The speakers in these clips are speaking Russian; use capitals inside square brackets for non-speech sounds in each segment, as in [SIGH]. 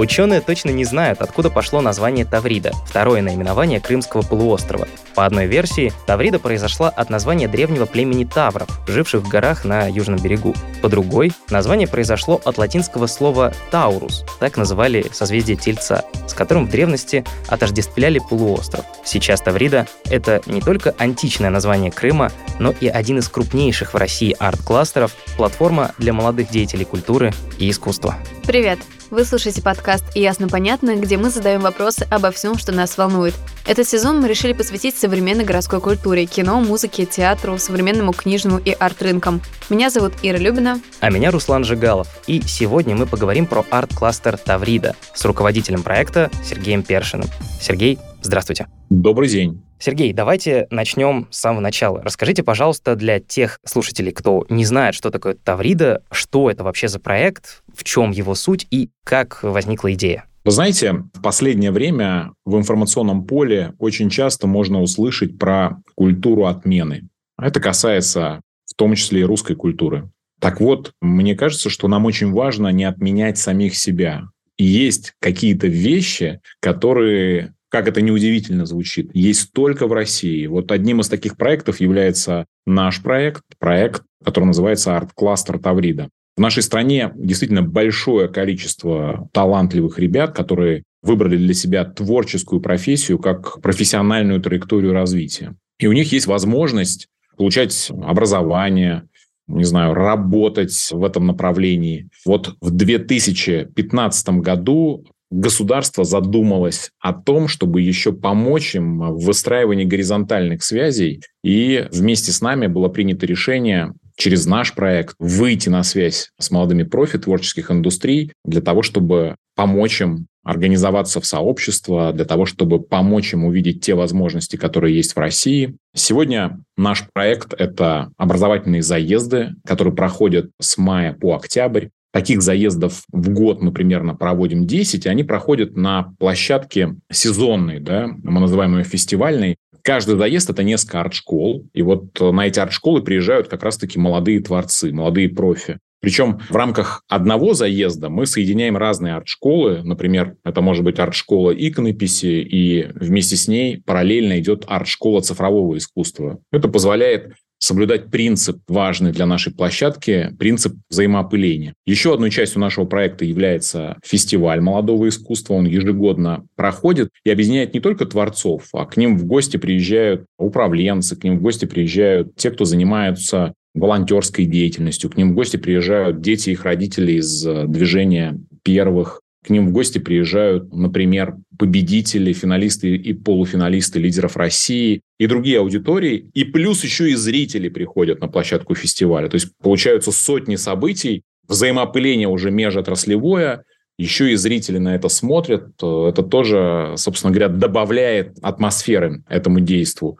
Ученые точно не знают, откуда пошло название Таврида, второе наименование Крымского полуострова. По одной версии, Таврида произошла от названия древнего племени Тавров, живших в горах на южном берегу. По другой, название произошло от латинского слова «таурус», так называли созвездие Тельца, с которым в древности отождествляли полуостров. Сейчас Таврида — это не только античное название Крыма, но и один из крупнейших в России арт-кластеров, платформа для молодых деятелей культуры и искусства. Привет! Вы слушаете подкаст «Ясно-понятно», где мы задаем вопросы обо всем, что нас волнует. Этот сезон мы решили посвятить современной городской культуре, кино, музыке, театру, современному книжному и арт-рынкам. Меня зовут Ира Любина. А меня Руслан Жигалов. И сегодня мы поговорим про арт-кластер Таврида с руководителем проекта Сергеем Першиным. Сергей, здравствуйте. Добрый день. Сергей, давайте начнем с самого начала. Расскажите, пожалуйста, для тех слушателей, кто не знает, что такое Таврида, что это вообще за проект, в чем его суть и как возникла идея. Вы знаете, в последнее время в информационном поле очень часто можно услышать про культуру отмены. Это касается в том числе и русской культуры. Так вот, мне кажется, что нам очень важно не отменять самих себя. И есть какие-то вещи, которые как это неудивительно звучит, есть только в России. Вот одним из таких проектов является наш проект, проект, который называется «Арт-кластер Таврида». В нашей стране действительно большое количество талантливых ребят, которые выбрали для себя творческую профессию как профессиональную траекторию развития. И у них есть возможность получать образование, не знаю, работать в этом направлении. Вот в 2015 году государство задумалось о том, чтобы еще помочь им в выстраивании горизонтальных связей. И вместе с нами было принято решение через наш проект выйти на связь с молодыми профи творческих индустрий для того, чтобы помочь им организоваться в сообщество, для того, чтобы помочь им увидеть те возможности, которые есть в России. Сегодня наш проект — это образовательные заезды, которые проходят с мая по октябрь. Таких заездов в год мы примерно проводим 10, и они проходят на площадке сезонной, да, мы называем ее фестивальной. Каждый заезд – это несколько арт-школ, и вот на эти арт-школы приезжают как раз-таки молодые творцы, молодые профи. Причем в рамках одного заезда мы соединяем разные арт-школы. Например, это может быть арт-школа иконописи, и вместе с ней параллельно идет арт-школа цифрового искусства. Это позволяет соблюдать принцип, важный для нашей площадки, принцип взаимоопыления. Еще одной частью нашего проекта является фестиваль молодого искусства. Он ежегодно проходит и объединяет не только творцов, а к ним в гости приезжают управленцы, к ним в гости приезжают те, кто занимаются волонтерской деятельностью. К ним в гости приезжают дети их родителей из э, движения первых к ним в гости приезжают, например, победители, финалисты и полуфиналисты лидеров России и другие аудитории. И плюс еще и зрители приходят на площадку фестиваля. То есть получаются сотни событий, взаимоопыление уже межотраслевое, еще и зрители на это смотрят. Это тоже, собственно говоря, добавляет атмосферы этому действу.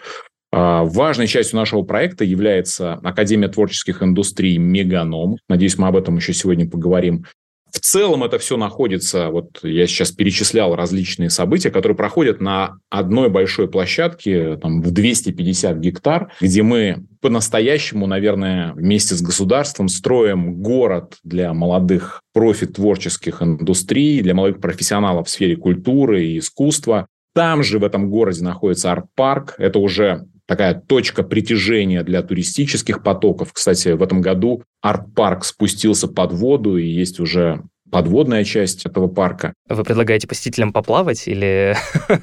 А, важной частью нашего проекта является Академия творческих индустрий «Меганом». Надеюсь, мы об этом еще сегодня поговорим. В целом это все находится, вот я сейчас перечислял различные события, которые проходят на одной большой площадке там, в 250 гектар, где мы по-настоящему, наверное, вместе с государством строим город для молодых профит-творческих индустрий, для молодых профессионалов в сфере культуры и искусства. Там же в этом городе находится арт-парк. Это уже такая точка притяжения для туристических потоков. Кстати, в этом году арт-парк спустился под воду, и есть уже подводная часть этого парка. Вы предлагаете посетителям поплавать или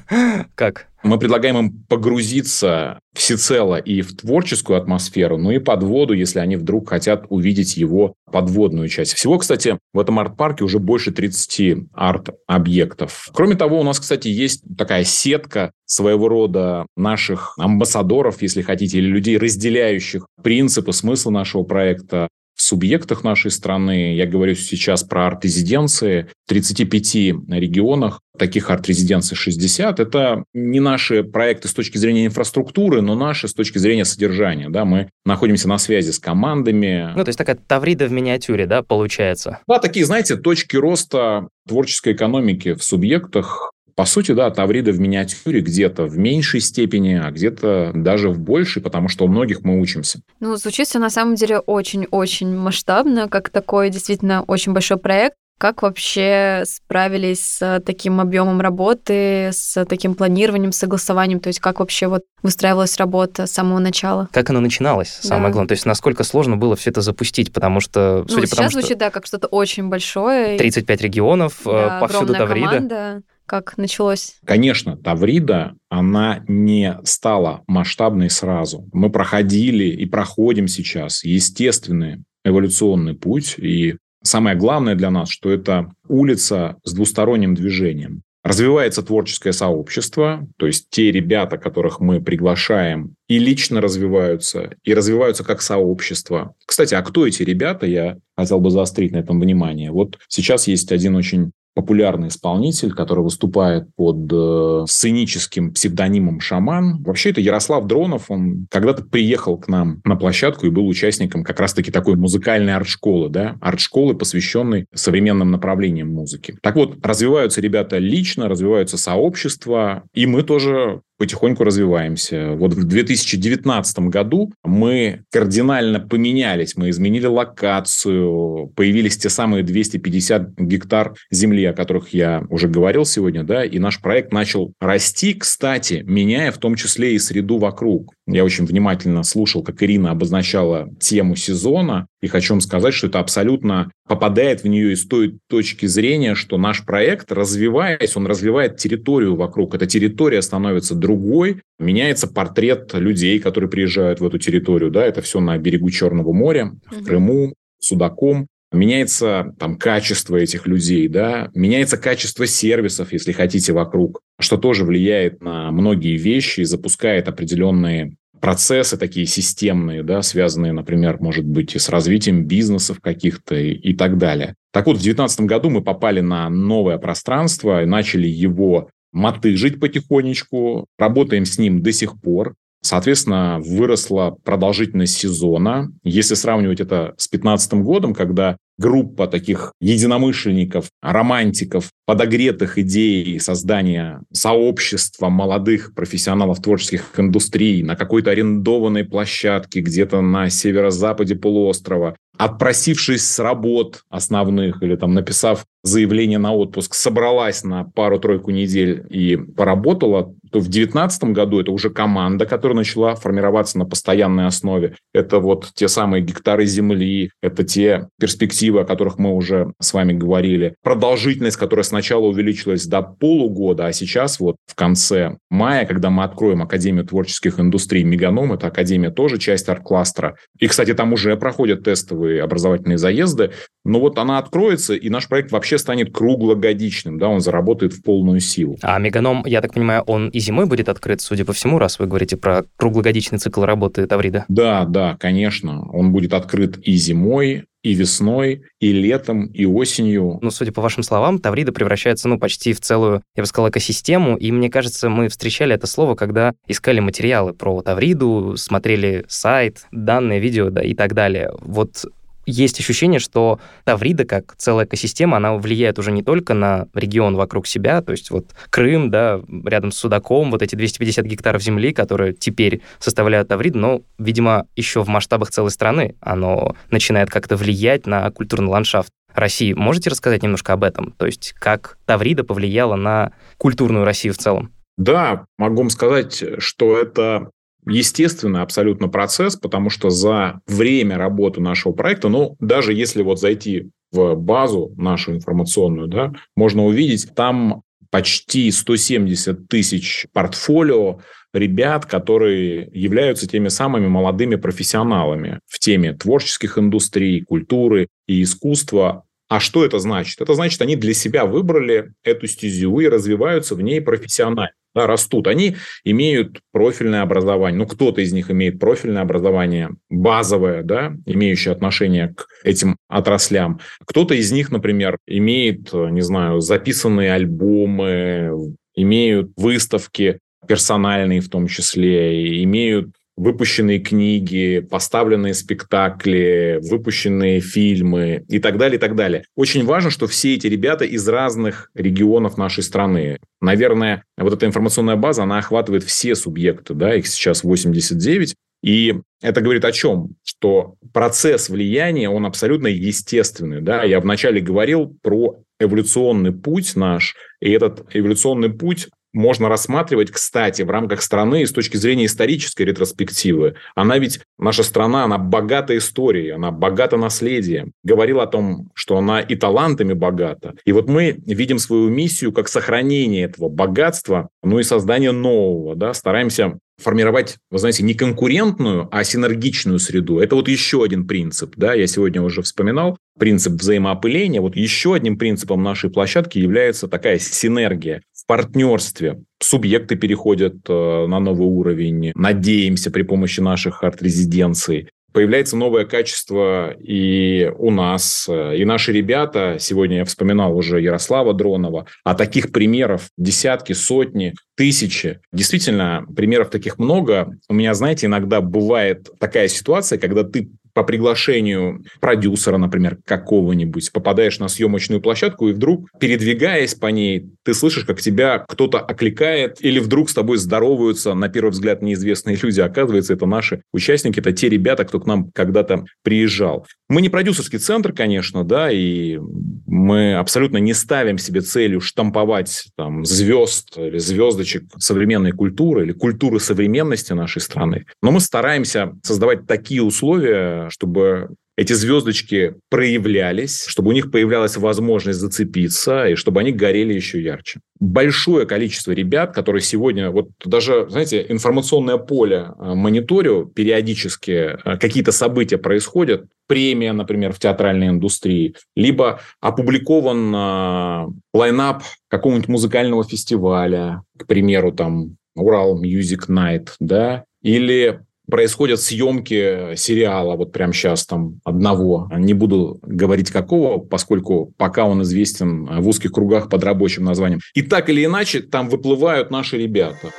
[LAUGHS] как? Мы предлагаем им погрузиться всецело и в творческую атмосферу, ну и под воду, если они вдруг хотят увидеть его подводную часть. Всего, кстати, в этом арт-парке уже больше 30 арт-объектов. Кроме того, у нас, кстати, есть такая сетка своего рода наших амбассадоров, если хотите, или людей, разделяющих принципы, смысл нашего проекта в субъектах нашей страны. Я говорю сейчас про арт-резиденции. В 35 регионах таких арт-резиденций 60. Это не наши проекты с точки зрения инфраструктуры, но наши с точки зрения содержания. Да? Мы находимся на связи с командами. Ну, то есть такая таврида в миниатюре, да, получается? Да, такие, знаете, точки роста творческой экономики в субъектах, по сути, да, Таврида в миниатюре где-то в меньшей степени, а где-то даже в большей, потому что у многих мы учимся. Ну, звучит все на самом деле очень-очень масштабно, как такой действительно очень большой проект. Как вообще справились с таким объемом работы, с таким планированием, согласованием? То есть как вообще вот выстраивалась работа с самого начала? Как она начиналась, самое да. главное? То есть насколько сложно было все это запустить? Потому что, судя ну, сейчас по тому, звучит, что... да, как что-то очень большое. 35 регионов, э, да, повсюду Таврида. команда как началось? Конечно, Таврида, она не стала масштабной сразу. Мы проходили и проходим сейчас естественный эволюционный путь, и Самое главное для нас, что это улица с двусторонним движением. Развивается творческое сообщество, то есть те ребята, которых мы приглашаем, и лично развиваются, и развиваются как сообщество. Кстати, а кто эти ребята, я хотел бы заострить на этом внимание. Вот сейчас есть один очень популярный исполнитель, который выступает под э, сценическим псевдонимом «Шаман». Вообще это Ярослав Дронов, он когда-то приехал к нам на площадку и был участником как раз-таки такой музыкальной арт-школы, да, арт-школы, посвященной современным направлениям музыки. Так вот, развиваются ребята лично, развиваются сообщества, и мы тоже потихоньку развиваемся. Вот в 2019 году мы кардинально поменялись, мы изменили локацию, появились те самые 250 гектар земли, о которых я уже говорил сегодня, да, и наш проект начал расти, кстати, меняя в том числе и среду вокруг. Я очень внимательно слушал, как Ирина обозначала тему сезона, и хочу вам сказать, что это абсолютно попадает в нее из той точки зрения, что наш проект, развиваясь, он развивает территорию вокруг. Эта территория становится другой, меняется портрет людей, которые приезжают в эту территорию. Да, это все на берегу Черного моря, в Крыму, Судаком меняется там качество этих людей, да, меняется качество сервисов, если хотите, вокруг, что тоже влияет на многие вещи и запускает определенные процессы такие системные, да, связанные, например, может быть, и с развитием бизнесов каких-то и, и так далее. Так вот, в 2019 году мы попали на новое пространство и начали его мотыжить потихонечку, работаем с ним до сих пор. Соответственно, выросла продолжительность сезона. Если сравнивать это с 2015 годом, когда группа таких единомышленников, романтиков, подогретых идеей создания сообщества молодых профессионалов творческих индустрий на какой-то арендованной площадке где-то на северо-западе полуострова, отпросившись с работ основных или там написав заявление на отпуск, собралась на пару-тройку недель и поработала, то в 2019 году это уже команда, которая начала формироваться на постоянной основе. Это вот те самые гектары земли, это те перспективы, о которых мы уже с вами говорили. Продолжительность, которая сначала увеличилась до полугода, а сейчас вот в конце мая, когда мы откроем Академию творческих индустрий Меганом, это Академия тоже часть арт-кластера. И, кстати, там уже проходят тестовые образовательные заезды. Но вот она откроется, и наш проект вообще станет круглогодичным, да, он заработает в полную силу. А Меганом, я так понимаю, он и зимой будет открыт, судя по всему, раз вы говорите про круглогодичный цикл работы Таврида? Да, да, конечно. Он будет открыт и зимой, и весной, и летом, и осенью. Ну, судя по вашим словам, Таврида превращается, ну, почти в целую, я бы сказал, экосистему, и мне кажется, мы встречали это слово, когда искали материалы про Тавриду, смотрели сайт, данные, видео, да, и так далее. Вот есть ощущение, что Таврида, как целая экосистема, она влияет уже не только на регион вокруг себя, то есть вот Крым, да, рядом с Судаком, вот эти 250 гектаров земли, которые теперь составляют Тавриду, но, видимо, еще в масштабах целой страны оно начинает как-то влиять на культурный ландшафт. России. Можете рассказать немножко об этом? То есть как Таврида повлияла на культурную Россию в целом? Да, могу вам сказать, что это естественный абсолютно процесс, потому что за время работы нашего проекта, ну, даже если вот зайти в базу нашу информационную, да, можно увидеть там почти 170 тысяч портфолио ребят, которые являются теми самыми молодыми профессионалами в теме творческих индустрий, культуры и искусства. А что это значит? Это значит, они для себя выбрали эту стезю и развиваются в ней профессионально да, растут, они имеют профильное образование. Ну, кто-то из них имеет профильное образование базовое, да, имеющее отношение к этим отраслям. Кто-то из них, например, имеет, не знаю, записанные альбомы, имеют выставки персональные в том числе, имеют выпущенные книги, поставленные спектакли, выпущенные фильмы и так далее, и так далее. Очень важно, что все эти ребята из разных регионов нашей страны. Наверное, вот эта информационная база, она охватывает все субъекты, да, их сейчас 89, И это говорит о чем? Что процесс влияния, он абсолютно естественный. Да? Я вначале говорил про эволюционный путь наш, и этот эволюционный путь можно рассматривать, кстати, в рамках страны с точки зрения исторической ретроспективы. Она ведь, наша страна, она богата историей, она богата наследием. Говорил о том, что она и талантами богата. И вот мы видим свою миссию как сохранение этого богатства, ну и создание нового. Да? Стараемся формировать, вы знаете, не конкурентную, а синергичную среду. Это вот еще один принцип, да, я сегодня уже вспоминал, принцип взаимоопыления. Вот еще одним принципом нашей площадки является такая синергия партнерстве. Субъекты переходят э, на новый уровень, надеемся при помощи наших арт-резиденций появляется новое качество и у нас, и наши ребята, сегодня я вспоминал уже Ярослава Дронова, а таких примеров десятки, сотни, тысячи. Действительно, примеров таких много. У меня, знаете, иногда бывает такая ситуация, когда ты по приглашению продюсера, например, какого-нибудь, попадаешь на съемочную площадку, и вдруг, передвигаясь по ней, ты слышишь, как тебя кто-то окликает, или вдруг с тобой здороваются, на первый взгляд, неизвестные [LAUGHS] люди. Оказывается, это наши участники, это те ребята, кто к нам когда-то приезжал. Мы не продюсерский центр, конечно, да, и мы абсолютно не ставим себе целью штамповать там звезд или звездочек современной культуры или культуры современности нашей страны. Но мы стараемся создавать такие условия, чтобы эти звездочки проявлялись, чтобы у них появлялась возможность зацепиться, и чтобы они горели еще ярче. Большое количество ребят, которые сегодня, вот даже, знаете, информационное поле э, мониторю, периодически э, какие-то события происходят, премия, например, в театральной индустрии, либо опубликован э, лайнап какого-нибудь музыкального фестиваля, к примеру, там, Урал Music Night, да, или происходят съемки сериала, вот прямо сейчас там одного. Не буду говорить какого, поскольку пока он известен в узких кругах под рабочим названием. И так или иначе там выплывают наши ребята.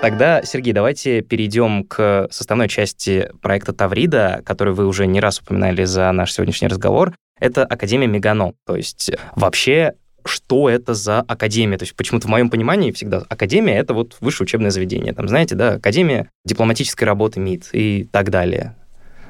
Тогда, Сергей, давайте перейдем к составной части проекта Таврида, который вы уже не раз упоминали за наш сегодняшний разговор. Это Академия Меганом. То есть вообще что это за академия. То есть почему-то в моем понимании всегда академия — это вот высшее учебное заведение. Там, знаете, да, академия дипломатической работы МИД и так далее.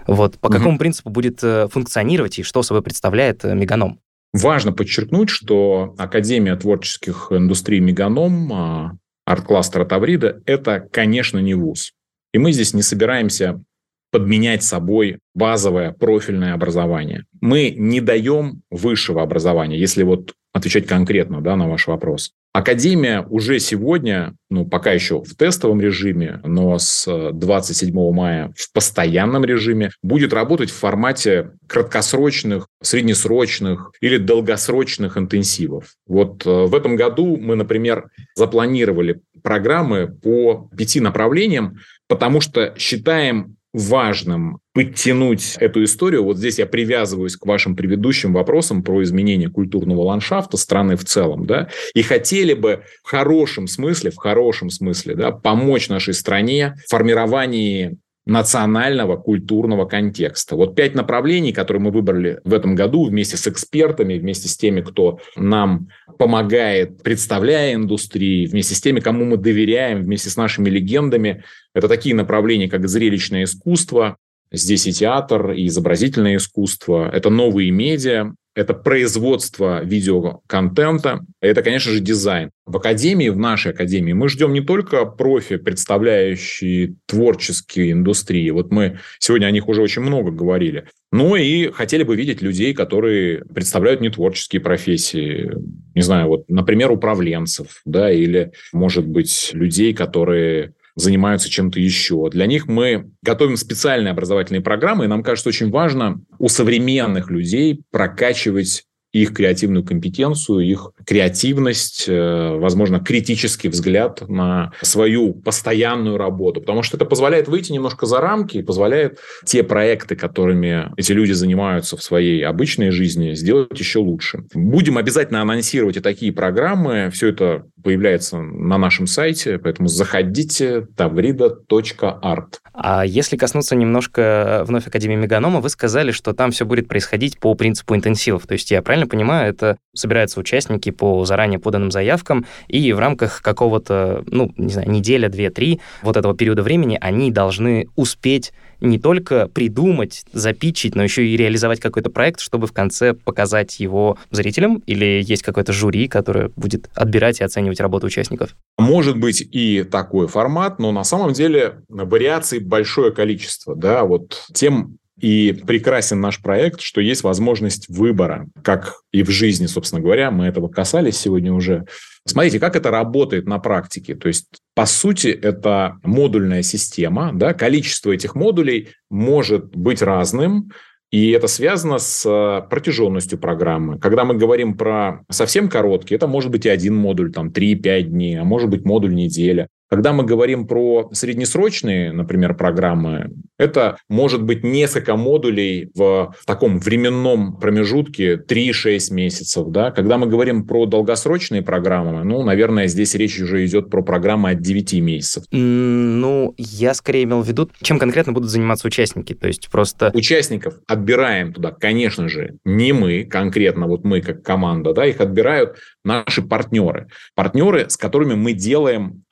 Вот по угу. какому принципу будет э, функционировать и что собой представляет э, Меганом? Важно подчеркнуть, что Академия творческих индустрий Меганом, а, арт-кластера Таврида, это, конечно, не вуз. И мы здесь не собираемся подменять собой базовое профильное образование. Мы не даем высшего образования, если вот отвечать конкретно да, на ваш вопрос. Академия уже сегодня, ну, пока еще в тестовом режиме, но с 27 мая в постоянном режиме, будет работать в формате краткосрочных, среднесрочных или долгосрочных интенсивов. Вот э, в этом году мы, например, запланировали программы по пяти направлениям, потому что считаем важным подтянуть эту историю. Вот здесь я привязываюсь к вашим предыдущим вопросам про изменение культурного ландшафта страны в целом, да, и хотели бы в хорошем смысле, в хорошем смысле, да, помочь нашей стране в формировании национального культурного контекста. Вот пять направлений, которые мы выбрали в этом году вместе с экспертами, вместе с теми, кто нам помогает, представляя индустрии, вместе с теми, кому мы доверяем, вместе с нашими легендами. Это такие направления, как зрелищное искусство, здесь и театр, и изобразительное искусство, это новые медиа, это производство видеоконтента, это, конечно же, дизайн. В академии, в нашей академии, мы ждем не только профи, представляющие творческие индустрии, вот мы сегодня о них уже очень много говорили, но и хотели бы видеть людей, которые представляют нетворческие профессии, не знаю, вот, например, управленцев, да, или, может быть, людей, которые занимаются чем-то еще. Для них мы готовим специальные образовательные программы, и нам кажется очень важно у современных людей прокачивать их креативную компетенцию, их креативность, э, возможно, критический взгляд на свою постоянную работу, потому что это позволяет выйти немножко за рамки и позволяет те проекты, которыми эти люди занимаются в своей обычной жизни, сделать еще лучше. Будем обязательно анонсировать и такие программы. Все это появляется на нашем сайте, поэтому заходите tavrida.art. А если коснуться немножко э, вновь Академии Меганома, вы сказали, что там все будет происходить по принципу интенсивов. То есть я правильно понимаю, это собираются участники по заранее поданным заявкам, и в рамках какого-то, ну, не знаю, неделя, две, три вот этого периода времени они должны успеть не только придумать, запичить, но еще и реализовать какой-то проект, чтобы в конце показать его зрителям? Или есть какое-то жюри, которое будет отбирать и оценивать работу участников? Может быть и такой формат, но на самом деле вариаций большое количество. Да? Вот тем и прекрасен наш проект, что есть возможность выбора, как и в жизни, собственно говоря. Мы этого касались сегодня уже. Смотрите, как это работает на практике. То есть, по сути, это модульная система. Да? Количество этих модулей может быть разным. И это связано с э, протяженностью программы. Когда мы говорим про совсем короткие, это может быть и один модуль, там 3-5 дней, а может быть модуль неделя. Когда мы говорим про среднесрочные, например, программы, это может быть несколько модулей в, таком временном промежутке 3-6 месяцев. Да? Когда мы говорим про долгосрочные программы, ну, наверное, здесь речь уже идет про программы от 9 месяцев. Ну, я скорее имел в виду, чем конкретно будут заниматься участники. То есть просто... Участников отбираем туда, конечно же, не мы конкретно, вот мы как команда, да, их отбирают наши партнеры. Партнеры, с которыми мы делаем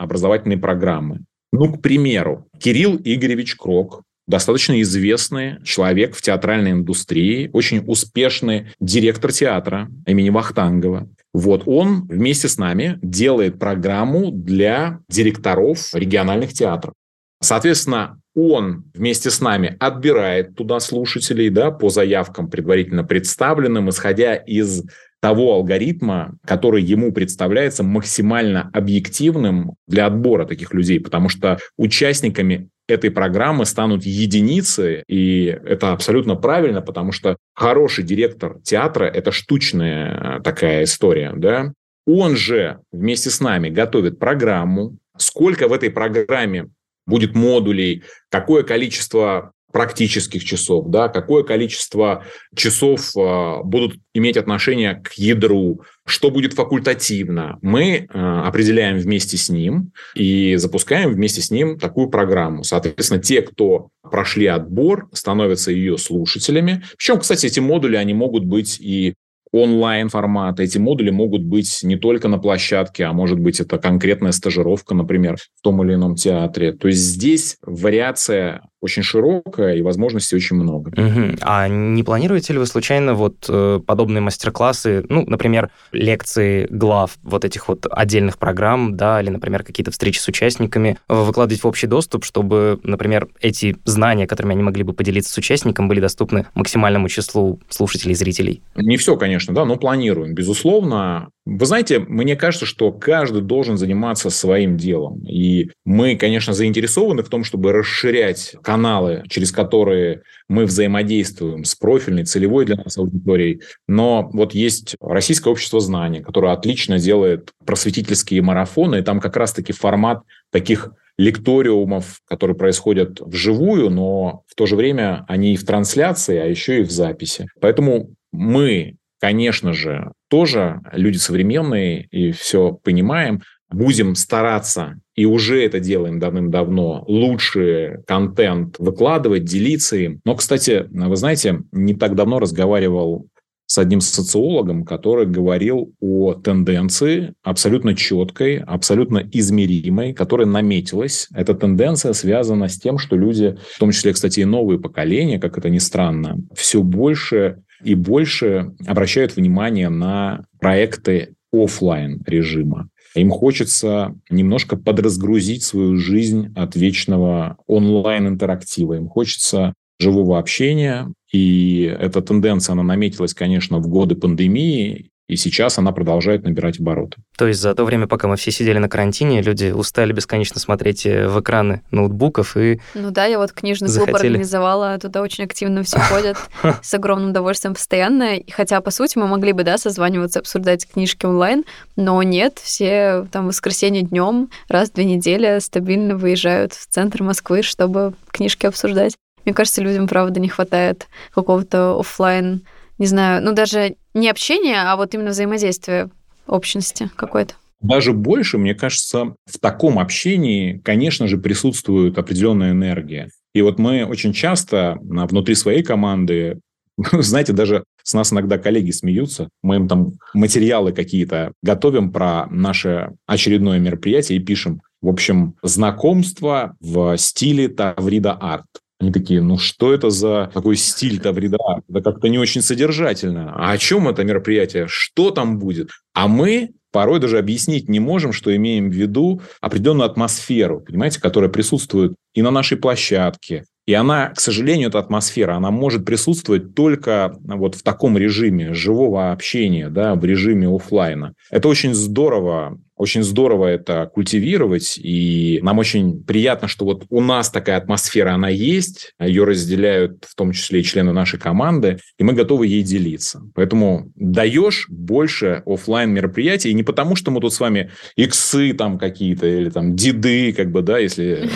образовательные программы. Ну, к примеру, Кирилл Игоревич Крок, достаточно известный человек в театральной индустрии, очень успешный директор театра имени Вахтангова. Вот он вместе с нами делает программу для директоров региональных театров. Соответственно, он вместе с нами отбирает туда слушателей да, по заявкам предварительно представленным, исходя из того алгоритма, который ему представляется максимально объективным для отбора таких людей, потому что участниками этой программы станут единицы, и это абсолютно правильно, потому что хороший директор театра – это штучная такая история, да. Он же вместе с нами готовит программу, сколько в этой программе будет модулей, какое количество практических часов, да, какое количество часов э, будут иметь отношение к ядру, что будет факультативно. Мы э, определяем вместе с ним и запускаем вместе с ним такую программу. Соответственно, те, кто прошли отбор, становятся ее слушателями. Причем, кстати, эти модули, они могут быть и онлайн формата. Эти модули могут быть не только на площадке, а может быть это конкретная стажировка, например, в том или ином театре. То есть здесь вариация очень широкая и возможностей очень много. Угу. А не планируете ли вы случайно вот э, подобные мастер-классы, ну, например, лекции глав вот этих вот отдельных программ, да, или, например, какие-то встречи с участниками выкладывать в общий доступ, чтобы, например, эти знания, которыми они могли бы поделиться с участником, были доступны максимальному числу слушателей и зрителей? Не все, конечно, да, но планируем. Безусловно, вы знаете, мне кажется, что каждый должен заниматься своим делом. И мы, конечно, заинтересованы в том, чтобы расширять каналы, через которые мы взаимодействуем с профильной, целевой для нас аудиторией. Но вот есть Российское общество знаний, которое отлично делает просветительские марафоны, и там как раз-таки формат таких лекториумов, которые происходят вживую, но в то же время они и в трансляции, а еще и в записи. Поэтому мы конечно же, тоже люди современные и все понимаем, будем стараться, и уже это делаем давным-давно, лучший контент выкладывать, делиться им. Но, кстати, вы знаете, не так давно разговаривал с одним социологом, который говорил о тенденции абсолютно четкой, абсолютно измеримой, которая наметилась. Эта тенденция связана с тем, что люди, в том числе, кстати, и новые поколения, как это ни странно, все больше и больше обращают внимание на проекты офлайн режима. Им хочется немножко подразгрузить свою жизнь от вечного онлайн-интерактива. Им хочется живого общения. И эта тенденция, она наметилась, конечно, в годы пандемии. И сейчас она продолжает набирать обороты. То есть за то время, пока мы все сидели на карантине, люди устали бесконечно смотреть э, в экраны ноутбуков и Ну да, я вот книжный захотели... клуб организовала, туда очень активно все [LAUGHS] ходят, с огромным удовольствием постоянно. Хотя, по сути, мы могли бы, да, созваниваться, обсуждать книжки онлайн, но нет, все там в воскресенье днем раз в две недели стабильно выезжают в центр Москвы, чтобы книжки обсуждать. Мне кажется, людям, правда, не хватает какого-то офлайн не знаю, ну даже не общение, а вот именно взаимодействие общности какое-то. Даже больше, мне кажется, в таком общении, конечно же, присутствует определенная энергия. И вот мы очень часто внутри своей команды [LAUGHS] знаете, даже с нас иногда коллеги смеются. Мы им там материалы какие-то готовим про наше очередное мероприятие и пишем. В общем, знакомство в стиле Таврида Арт. Они такие, ну что это за такой стиль Таврида Арт? Это как-то не очень содержательно. А о чем это мероприятие? Что там будет? А мы порой даже объяснить не можем, что имеем в виду определенную атмосферу, понимаете, которая присутствует и на нашей площадке, и она, к сожалению, эта атмосфера, она может присутствовать только вот в таком режиме живого общения, да, в режиме офлайна. Это очень здорово очень здорово это культивировать, и нам очень приятно, что вот у нас такая атмосфера, она есть, ее разделяют в том числе и члены нашей команды, и мы готовы ей делиться. Поэтому даешь больше офлайн мероприятий, и не потому, что мы тут с вами иксы там какие-то, или там деды, как бы, да, если...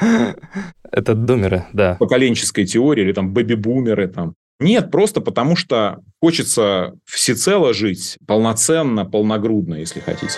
[LAUGHS] Это думеры, да. Поколенческой теории, или там бэби-бумеры, там. Нет, просто потому что хочется всецело жить, полноценно, полногрудно, если хотите.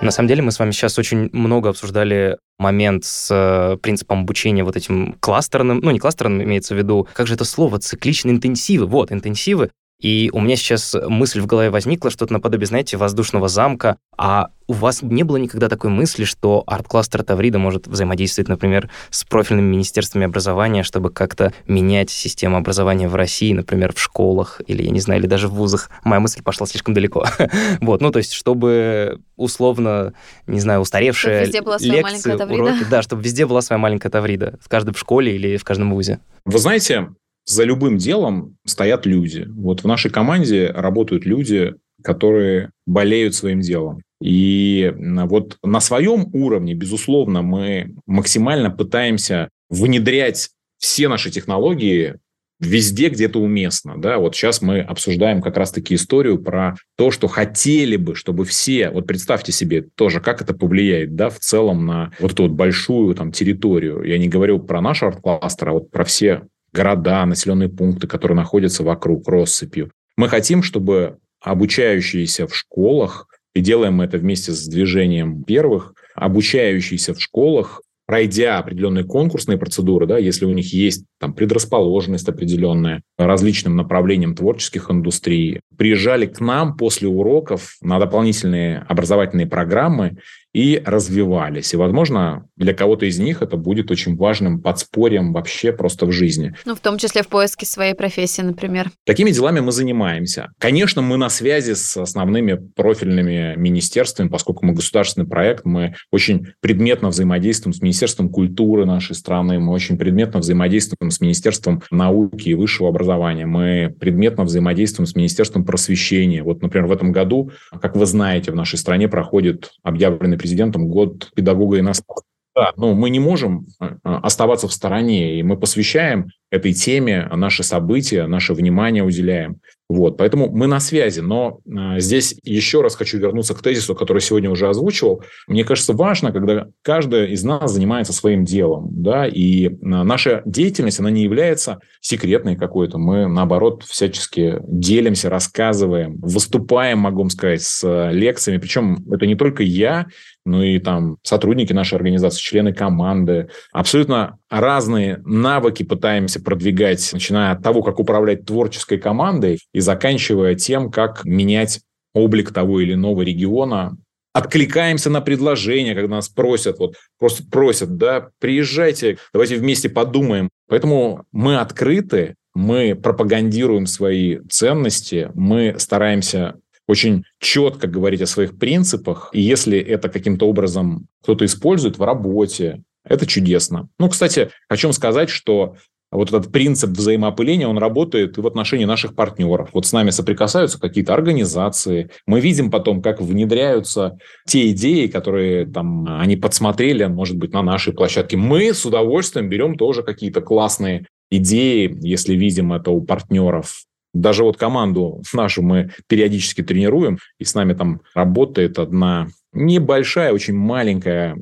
На самом деле мы с вами сейчас очень много обсуждали момент с э, принципом обучения вот этим кластерным, ну не кластерным имеется в виду, как же это слово, цикличные интенсивы, вот, интенсивы, и у меня сейчас мысль в голове возникла, что-то наподобие, знаете, воздушного замка. А у вас не было никогда такой мысли, что арт-кластер Таврида может взаимодействовать, например, с профильными министерствами образования, чтобы как-то менять систему образования в России, например, в школах или, я не знаю, или даже в вузах? Моя мысль пошла слишком далеко. [LAUGHS] вот, ну, то есть, чтобы условно, не знаю, устаревшие лекции, уроки, да, чтобы везде была своя маленькая Таврида, в каждой школе или в каждом вузе. Вы знаете, за любым делом стоят люди. Вот в нашей команде работают люди, которые болеют своим делом. И вот на своем уровне, безусловно, мы максимально пытаемся внедрять все наши технологии везде, где это уместно. Да? Вот сейчас мы обсуждаем как раз-таки историю про то, что хотели бы, чтобы все, вот представьте себе тоже, как это повлияет да, в целом на вот эту вот большую там, территорию. Я не говорю про наш арт-кластер, а вот про все города, населенные пункты, которые находятся вокруг россыпью. Мы хотим, чтобы обучающиеся в школах, и делаем мы это вместе с движением первых, обучающиеся в школах, пройдя определенные конкурсные процедуры, да, если у них есть там предрасположенность определенная различным направлениям творческих индустрий, приезжали к нам после уроков на дополнительные образовательные программы и развивались. И, возможно, для кого-то из них это будет очень важным подспорьем вообще просто в жизни. Ну, в том числе в поиске своей профессии, например. Такими делами мы занимаемся. Конечно, мы на связи с основными профильными министерствами, поскольку мы государственный проект, мы очень предметно взаимодействуем с Министерством культуры нашей страны, мы очень предметно взаимодействуем с Министерством науки и высшего образования, мы предметно взаимодействуем с Министерством просвещения. Вот, например, в этом году, как вы знаете, в нашей стране проходит объявленный президентом год педагога иностранца. Да, но мы не можем э, оставаться в стороне, и мы посвящаем этой теме наши события, наше внимание уделяем. Вот, поэтому мы на связи. Но э, здесь еще раз хочу вернуться к тезису, который сегодня уже озвучивал. Мне кажется, важно, когда каждый из нас занимается своим делом, да, и э, наша деятельность, она не является секретной какой-то. Мы, наоборот, всячески делимся, рассказываем, выступаем, могу сказать, с лекциями. Причем это не только я, ну и там сотрудники нашей организации, члены команды. Абсолютно разные навыки пытаемся продвигать, начиная от того, как управлять творческой командой и заканчивая тем, как менять облик того или иного региона, откликаемся на предложения, когда нас просят, вот просто просят, да, приезжайте, давайте вместе подумаем. Поэтому мы открыты, мы пропагандируем свои ценности, мы стараемся очень четко говорить о своих принципах, и если это каким-то образом кто-то использует в работе, это чудесно. Ну, кстати, хочу сказать, что вот этот принцип взаимоопыления, он работает и в отношении наших партнеров. Вот с нами соприкасаются какие-то организации. Мы видим потом, как внедряются те идеи, которые там они подсмотрели, может быть, на нашей площадке. Мы с удовольствием берем тоже какие-то классные идеи, если видим это у партнеров. Даже вот команду нашу мы периодически тренируем, и с нами там работает одна небольшая, очень маленькая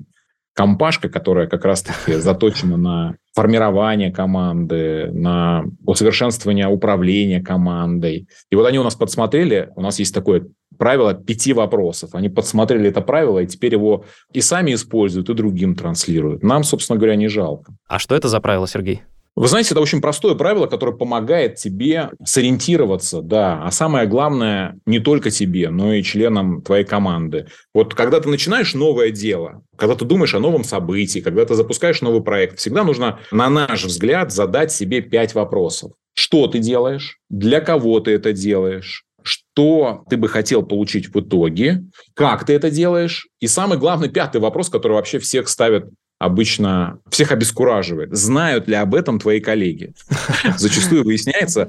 компашка, которая как раз-таки [LAUGHS] заточена на формирование команды, на усовершенствование управления командой. И вот они у нас подсмотрели, у нас есть такое правило пяти вопросов. Они подсмотрели это правило, и теперь его и сами используют, и другим транслируют. Нам, собственно говоря, не жалко. А что это за правило, Сергей? Вы знаете, это очень простое правило, которое помогает тебе сориентироваться, да, а самое главное не только тебе, но и членам твоей команды. Вот когда ты начинаешь новое дело, когда ты думаешь о новом событии, когда ты запускаешь новый проект, всегда нужно, на наш взгляд, задать себе пять вопросов. Что ты делаешь? Для кого ты это делаешь? что ты бы хотел получить в итоге, как ты это делаешь. И самый главный пятый вопрос, который вообще всех ставит обычно всех обескураживает. Знают ли об этом твои коллеги? [LAUGHS] Зачастую выясняется,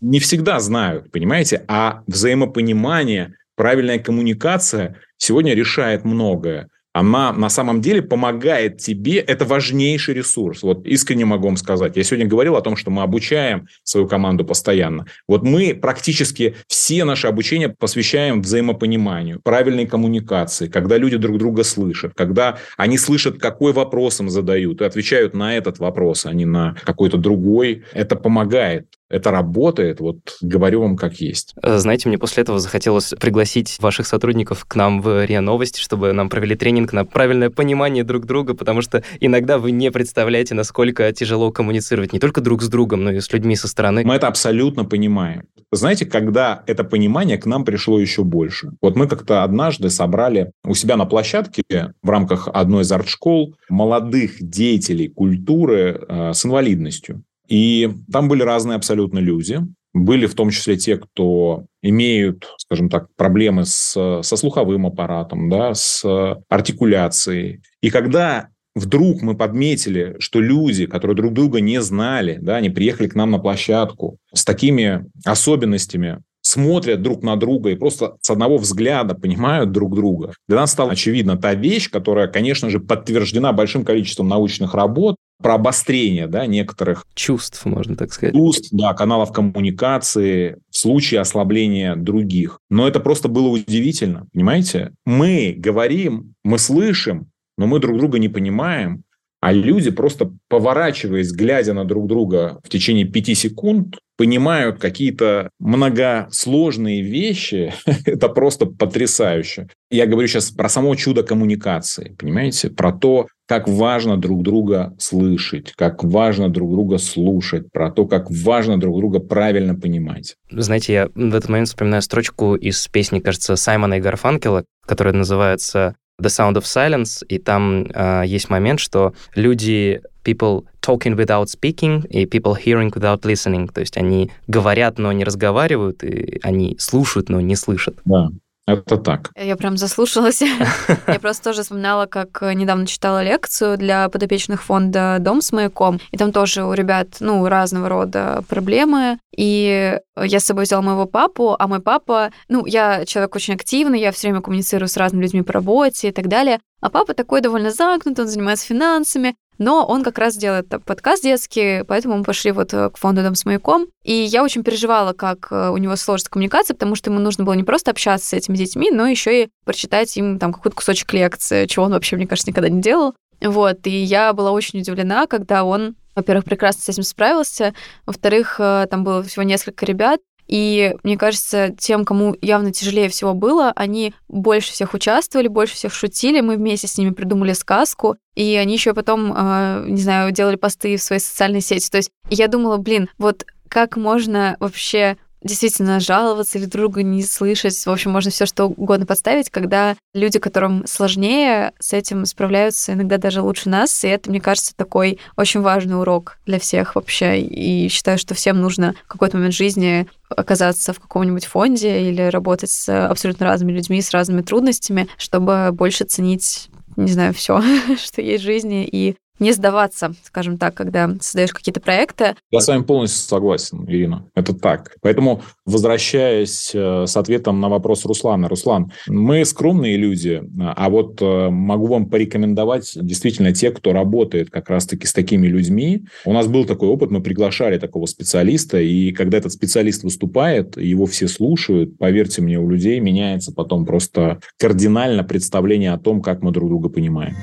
не всегда знают, понимаете? А взаимопонимание, правильная коммуникация сегодня решает многое она на самом деле помогает тебе, это важнейший ресурс. Вот искренне могу вам сказать. Я сегодня говорил о том, что мы обучаем свою команду постоянно. Вот мы практически все наши обучения посвящаем взаимопониманию, правильной коммуникации, когда люди друг друга слышат, когда они слышат, какой вопрос им задают, и отвечают на этот вопрос, а не на какой-то другой. Это помогает это работает, вот говорю вам как есть. Э, знаете, мне после этого захотелось пригласить ваших сотрудников к нам в РИА Новости, чтобы нам провели тренинг на правильное понимание друг друга, потому что иногда вы не представляете, насколько тяжело коммуницировать не только друг с другом, но и с людьми со стороны. Мы это абсолютно понимаем. Знаете, когда это понимание к нам пришло еще больше. Вот мы как-то однажды собрали у себя на площадке в рамках одной из арт-школ молодых деятелей культуры э, с инвалидностью. И там были разные абсолютно люди. Были в том числе те, кто имеют, скажем так, проблемы с, со слуховым аппаратом, да, с артикуляцией. И когда вдруг мы подметили, что люди, которые друг друга не знали, да, они приехали к нам на площадку с такими особенностями, смотрят друг на друга и просто с одного взгляда понимают друг друга. Для нас стала очевидна та вещь, которая, конечно же, подтверждена большим количеством научных работ, про обострение да, некоторых чувств, можно так сказать. Чувств, да, каналов коммуникации в случае ослабления других. Но это просто было удивительно, понимаете? Мы говорим, мы слышим, но мы друг друга не понимаем, а люди просто поворачиваясь, глядя на друг друга в течение пяти секунд, понимают какие-то многосложные вещи. [LAUGHS] Это просто потрясающе. Я говорю сейчас про само чудо коммуникации, понимаете? Про то, как важно друг друга слышать, как важно друг друга слушать, про то, как важно друг друга правильно понимать. Знаете, я в этот момент вспоминаю строчку из песни, кажется, Саймона и Гарфанкела, которая называется The Sound of Silence, и там э, есть момент, что люди, people talking without speaking и people hearing without listening, то есть они говорят, но не разговаривают, и они слушают, но не слышат. Да. Это так. Я прям заслушалась. [LAUGHS] Я просто тоже вспоминала, как недавно читала лекцию для подопечных фонда «Дом с маяком», и там тоже у ребят, ну, разного рода проблемы, и я с собой взяла моего папу, а мой папа, ну, я человек очень активный, я все время коммуницирую с разными людьми по работе и так далее, а папа такой довольно замкнутый, он занимается финансами, но он как раз делает подкаст детский, поэтому мы пошли вот э, к фонду «Дом с маяком». И я очень переживала, как э, у него сложится коммуникация, потому что ему нужно было не просто общаться с этими детьми, но еще и прочитать им там какой-то кусочек лекции, чего он вообще, мне кажется, никогда не делал. Вот, и я была очень удивлена, когда он во-первых, прекрасно с этим справился, во-вторых, э, там было всего несколько ребят, и мне кажется, тем, кому явно тяжелее всего было, они больше всех участвовали, больше всех шутили. Мы вместе с ними придумали сказку. И они еще потом, э, не знаю, делали посты в своей социальной сети. То есть я думала, блин, вот как можно вообще действительно жаловаться или друга не слышать. В общем, можно все что угодно подставить, когда люди, которым сложнее, с этим справляются иногда даже лучше нас. И это, мне кажется, такой очень важный урок для всех вообще. И считаю, что всем нужно в какой-то момент жизни оказаться в каком-нибудь фонде или работать с абсолютно разными людьми, с разными трудностями, чтобы больше ценить не знаю, все, [LAUGHS] что есть в жизни, и не сдаваться, скажем так, когда создаешь какие-то проекты. Я с вами полностью согласен, Ирина. Это так. Поэтому, возвращаясь э, с ответом на вопрос Руслана. Руслан, мы скромные люди, а вот э, могу вам порекомендовать действительно те, кто работает как раз-таки с такими людьми. У нас был такой опыт, мы приглашали такого специалиста, и когда этот специалист выступает, его все слушают, поверьте мне, у людей меняется потом просто кардинально представление о том, как мы друг друга понимаем.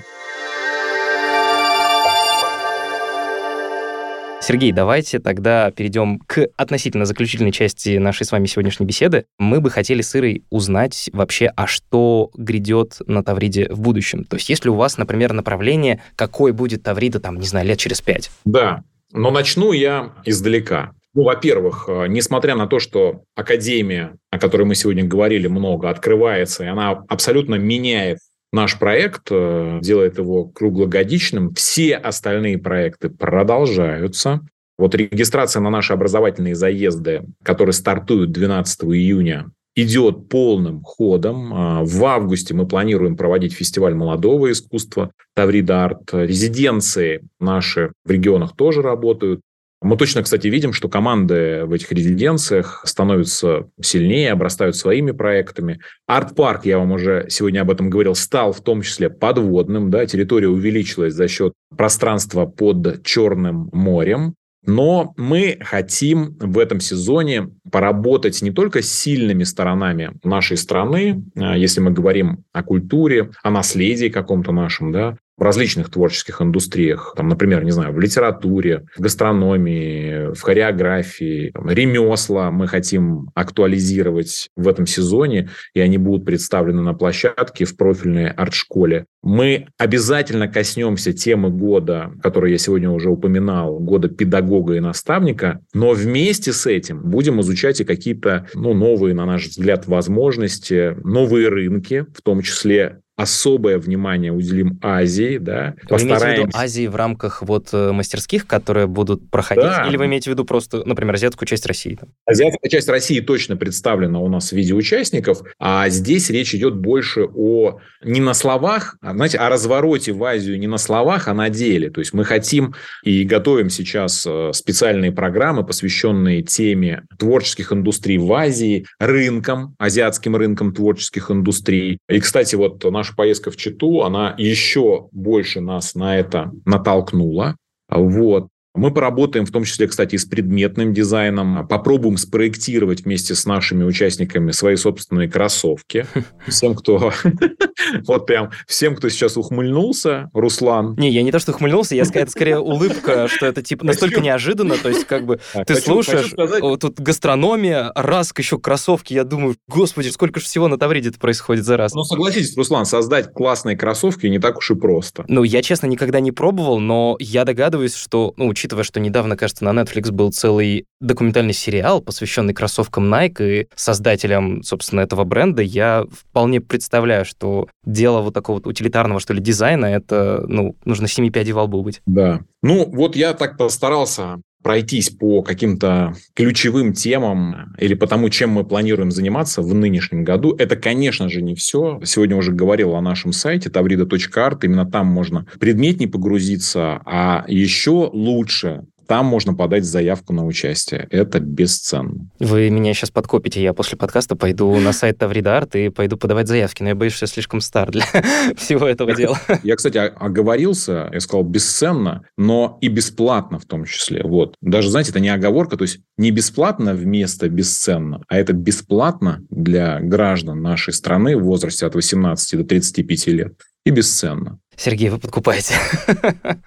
Сергей, давайте тогда перейдем к относительно заключительной части нашей с вами сегодняшней беседы. Мы бы хотели с Ирой узнать вообще, а что грядет на Тавриде в будущем. То есть если у вас, например, направление, какой будет Таврида, там, не знаю, лет через пять? Да, но начну я издалека. Ну, во-первых, э, несмотря на то, что Академия, о которой мы сегодня говорили много, открывается, и она абсолютно меняет наш проект, э, делает его круглогодичным, все остальные проекты продолжаются. Вот регистрация на наши образовательные заезды, которые стартуют 12 июня, идет полным ходом. А, в августе мы планируем проводить фестиваль молодого искусства Таврида Арт. Резиденции наши в регионах тоже работают. Мы точно, кстати, видим, что команды в этих резиденциях становятся сильнее, обрастают своими проектами. Арт-парк, я вам уже сегодня об этом говорил, стал в том числе подводным. Да, территория увеличилась за счет пространства под Черным морем. Но мы хотим в этом сезоне поработать не только с сильными сторонами нашей страны, а, если мы говорим о культуре, о наследии каком-то нашем, да, в различных творческих индустриях, там, например, не знаю, в литературе, в гастрономии, в хореографии, там, ремесла мы хотим актуализировать в этом сезоне, и они будут представлены на площадке в профильной арт-школе. Мы обязательно коснемся темы года, которую я сегодня уже упоминал, года педагога и наставника, но вместе с этим будем изучать и какие-то ну, новые, на наш взгляд, возможности, новые рынки, в том числе особое внимание уделим Азии, да. Вы Постараемся... имеете в виду Азии в рамках вот э, мастерских, которые будут проходить, да. или вы имеете в виду просто, например, азиатскую часть России? Там? Азиатская часть России точно представлена у нас в виде участников, а здесь речь идет больше о не на словах, а, знаете, о развороте в Азию не на словах, а на деле. То есть мы хотим и готовим сейчас э, специальные программы, посвященные теме творческих индустрий в Азии, рынкам, азиатским рынкам творческих индустрий. И, кстати, вот наш наша поездка в Читу, она еще больше нас на это натолкнула. Вот. Мы поработаем в том числе, кстати, и с предметным дизайном, попробуем спроектировать вместе с нашими участниками свои собственные кроссовки. [LAUGHS] Всем, кто [LAUGHS] вот прям, всем, кто сейчас ухмыльнулся, Руслан. Не, я не то, что ухмыльнулся, я это скорее улыбка, что это типа настолько неожиданно, то есть как бы [LAUGHS] ты слушаешь, тут гастрономия, раз еще кроссовки, я думаю, господи, сколько же всего на Тавриде происходит за раз. Ну, согласитесь, Руслан, создать классные кроссовки не так уж и просто. Ну, я, честно, никогда не пробовал, но я догадываюсь, что, ну, учитывая, что недавно, кажется, на Netflix был целый документальный сериал, посвященный кроссовкам Nike и создателям, собственно, этого бренда, я вполне представляю, что дело вот такого вот утилитарного, что ли, дизайна, это, ну, нужно семи пядей во лбу быть. Да. Ну, вот я так постарался пройтись по каким-то ключевым темам или по тому, чем мы планируем заниматься в нынешнем году. Это, конечно же, не все. Сегодня уже говорил о нашем сайте tavrida.art. Именно там можно предметнее погрузиться, а еще лучше там можно подать заявку на участие. Это бесценно. Вы меня сейчас подкопите. Я после подкаста пойду на сайт Таврида Арт и пойду подавать заявки. Но я боюсь, что я слишком стар для [LAUGHS] всего этого дела. Я, кстати, оговорился. Я сказал бесценно, но и бесплатно в том числе. Вот. Даже, знаете, это не оговорка. То есть не бесплатно вместо бесценно, а это бесплатно для граждан нашей страны в возрасте от 18 до 35 лет и бесценно. Сергей, вы подкупаете.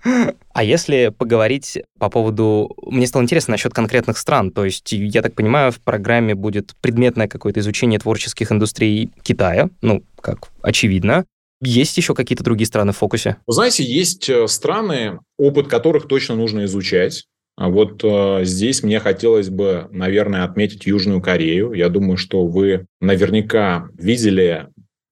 [LAUGHS] а если поговорить по поводу... Мне стало интересно насчет конкретных стран. То есть, я так понимаю, в программе будет предметное какое-то изучение творческих индустрий Китая, ну, как очевидно. Есть еще какие-то другие страны в фокусе? Вы знаете, есть э, страны, опыт которых точно нужно изучать. А вот э, здесь мне хотелось бы, наверное, отметить Южную Корею. Я думаю, что вы наверняка видели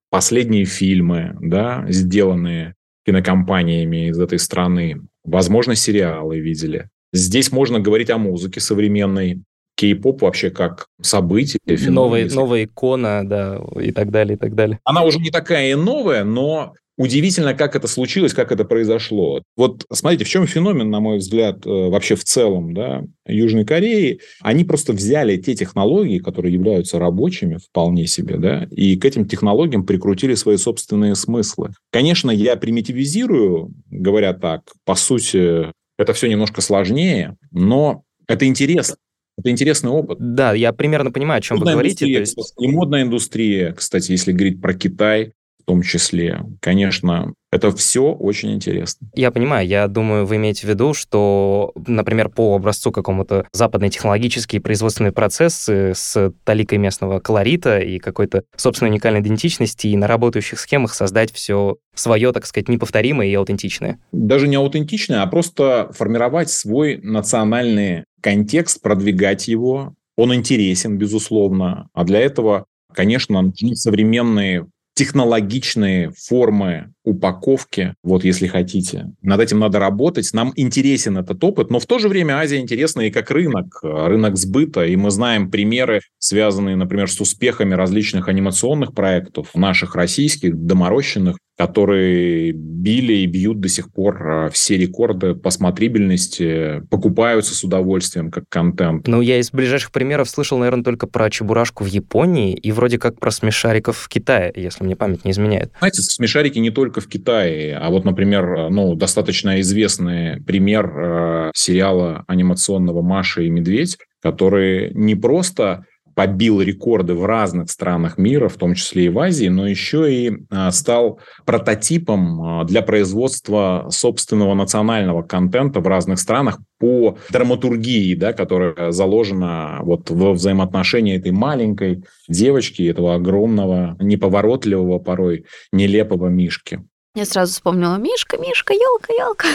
последние фильмы, да, сделанные кинокомпаниями из этой страны. Возможно, сериалы видели. Здесь можно говорить о музыке современной, кей-поп вообще как событие. Новая, новая икона, да, и так далее, и так далее. Она уже не такая и новая, но Удивительно, как это случилось, как это произошло. Вот смотрите, в чем феномен, на мой взгляд, э, вообще в целом да, Южной Кореи. Они просто взяли те технологии, которые являются рабочими вполне себе, да, и к этим технологиям прикрутили свои собственные смыслы. Конечно, я примитивизирую, говоря так, по сути, это все немножко сложнее, но это интересно. Это интересный опыт. Да, я примерно понимаю, о чем модная вы говорите. Индустрия, то есть... И модная индустрия, кстати, если говорить про Китай, том числе. Конечно, это все очень интересно. Я понимаю, я думаю, вы имеете в виду, что, например, по образцу какому-то западные технологические производственные процессы с таликой местного колорита и какой-то собственной уникальной идентичности и на работающих схемах создать все свое, так сказать, неповторимое и аутентичное. Даже не аутентичное, а просто формировать свой национальный контекст, продвигать его. Он интересен, безусловно. А для этого, конечно, нужны современные технологичные формы упаковки, вот если хотите. Над этим надо работать. Нам интересен этот опыт, но в то же время Азия интересна и как рынок, рынок сбыта. И мы знаем примеры, связанные, например, с успехами различных анимационных проектов, наших российских, доморощенных, которые били и бьют до сих пор а, все рекорды по смотрибельности, покупаются с удовольствием как контент. Ну, я из ближайших примеров слышал, наверное, только про Чебурашку в Японии и вроде как про смешариков в Китае, если мне память не изменяет. Знаете, смешарики не только в Китае, а вот, например, ну, достаточно известный пример э, сериала анимационного «Маша и медведь», который не просто побил рекорды в разных странах мира, в том числе и в Азии, но еще и а, стал прототипом а, для производства собственного национального контента в разных странах по драматургии, да, которая заложена вот во взаимоотношении этой маленькой девочки, этого огромного, неповоротливого порой, нелепого Мишки. Я сразу вспомнила Мишка, Мишка, елка, елка.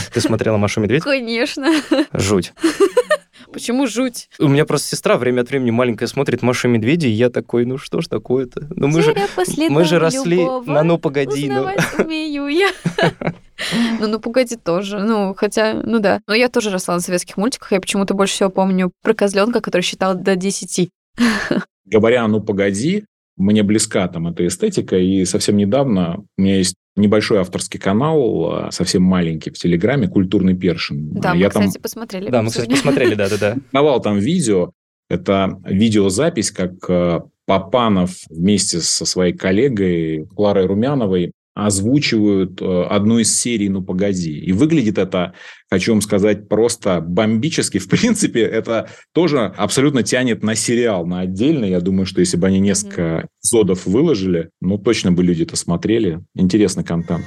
[LAUGHS] Ты смотрела Машу Медведь? Конечно. Жуть. [LAUGHS] Почему жуть? У меня просто сестра время от времени маленькая смотрит Машу и Медведя, и я такой, ну что ж такое-то? Ну мы же, мы же росли на «Ну, погоди». Ну, умею я. [LAUGHS] Ну, ну, погоди тоже. Ну, хотя, ну да. Но я тоже росла на советских мультиках. Я почему-то больше всего помню про козленка, который считал до 10. Говоря «ну, погоди», мне близка там эта эстетика, и совсем недавно у меня есть небольшой авторский канал, а, совсем маленький в Телеграме, «Культурный першин». Да, Я мы, там... кстати, посмотрели. Да, мы, кстати, посмотрели, да-да-да. Давал [LAUGHS] там видео, это видеозапись, как а, Папанов вместе со своей коллегой Кларой Румяновой озвучивают э, одну из серий «Ну, погоди». И выглядит это, хочу вам сказать, просто бомбически. [LAUGHS] В принципе, это тоже абсолютно тянет на сериал, на отдельный. Я думаю, что если бы они несколько эпизодов выложили, ну, точно бы люди это смотрели. Интересный контент.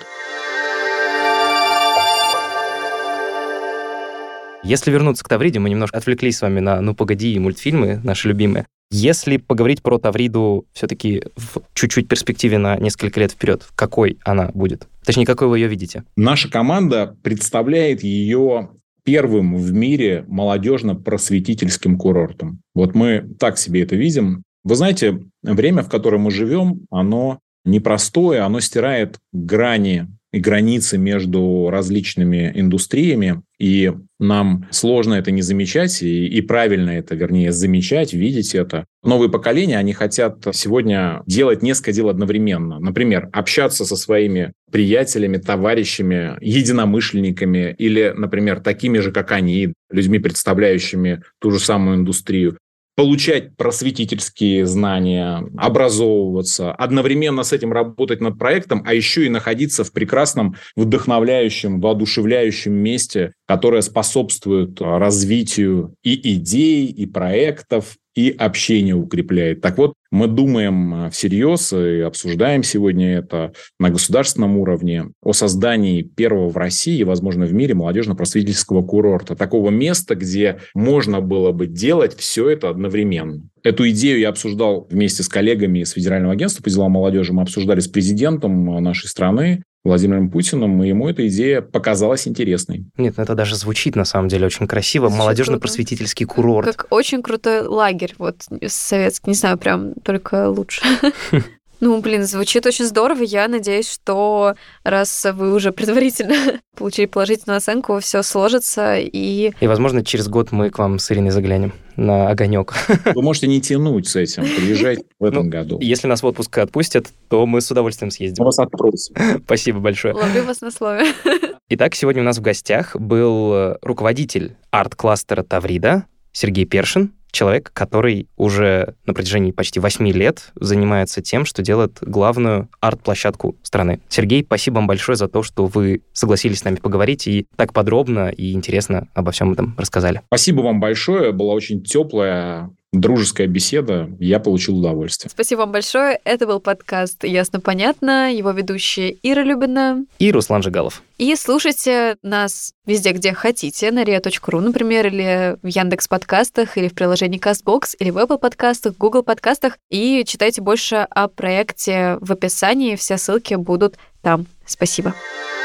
Если вернуться к Тавриде, мы немножко отвлеклись с вами на «Ну, погоди» и мультфильмы, наши любимые. Если поговорить про Тавриду все-таки в чуть-чуть перспективе на несколько лет вперед, какой она будет? Точнее, какой вы ее видите? Наша команда представляет ее первым в мире молодежно-просветительским курортом. Вот мы так себе это видим. Вы знаете, время, в котором мы живем, оно непростое, оно стирает грани и границы между различными индустриями, и нам сложно это не замечать, и, и правильно это, вернее, замечать, видеть это. Новые поколения, они хотят сегодня делать несколько дел одновременно. Например, общаться со своими приятелями, товарищами, единомышленниками или, например, такими же, как они, людьми, представляющими ту же самую индустрию получать просветительские знания, образовываться, одновременно с этим работать над проектом, а еще и находиться в прекрасном, вдохновляющем, воодушевляющем месте, которое способствует развитию и идей, и проектов, и общение укрепляет. Так вот, мы думаем всерьез и обсуждаем сегодня это на государственном уровне о создании первого в России и, возможно, в мире молодежно-просветительского курорта. Такого места, где можно было бы делать все это одновременно. Эту идею я обсуждал вместе с коллегами из Федерального агентства по делам молодежи. Мы обсуждали с президентом нашей страны. Владимиром Путиным, и ему эта идея показалась интересной. Нет, ну это даже звучит на самом деле очень красиво. Молодежно-просветительский курорт. Как очень крутой лагерь, вот советский, не знаю, прям только лучше. [LAUGHS] Ну, блин, звучит очень здорово. Я надеюсь, что раз вы уже предварительно [LAUGHS] получили положительную оценку, все сложится и... И, возможно, через год мы к вам с Ириной заглянем на огонек. [LAUGHS] Вы можете не тянуть с этим, приезжать в этом ну, году. Если нас в отпуск отпустят, то мы с удовольствием съездим. Мы вас отпросим. [LAUGHS] Спасибо большое. Ловлю вас на слове. Итак, сегодня у нас в гостях был руководитель арт-кластера Таврида Сергей Першин, человек, который уже на протяжении почти 8 лет занимается тем, что делает главную арт-площадку страны. Сергей, спасибо вам большое за то, что вы согласились с нами поговорить и так подробно и интересно обо всем этом рассказали. Спасибо вам большое. Была очень теплая дружеская беседа, я получил удовольствие. Спасибо вам большое. Это был подкаст «Ясно-понятно». Его ведущие Ира Любина и Руслан Жигалов. И слушайте нас везде, где хотите, на ria.ru, например, или в Яндекс подкастах, или в приложении CastBox, или в Apple подкастах, Google подкастах. И читайте больше о проекте в описании. Все ссылки будут там. Спасибо. Спасибо.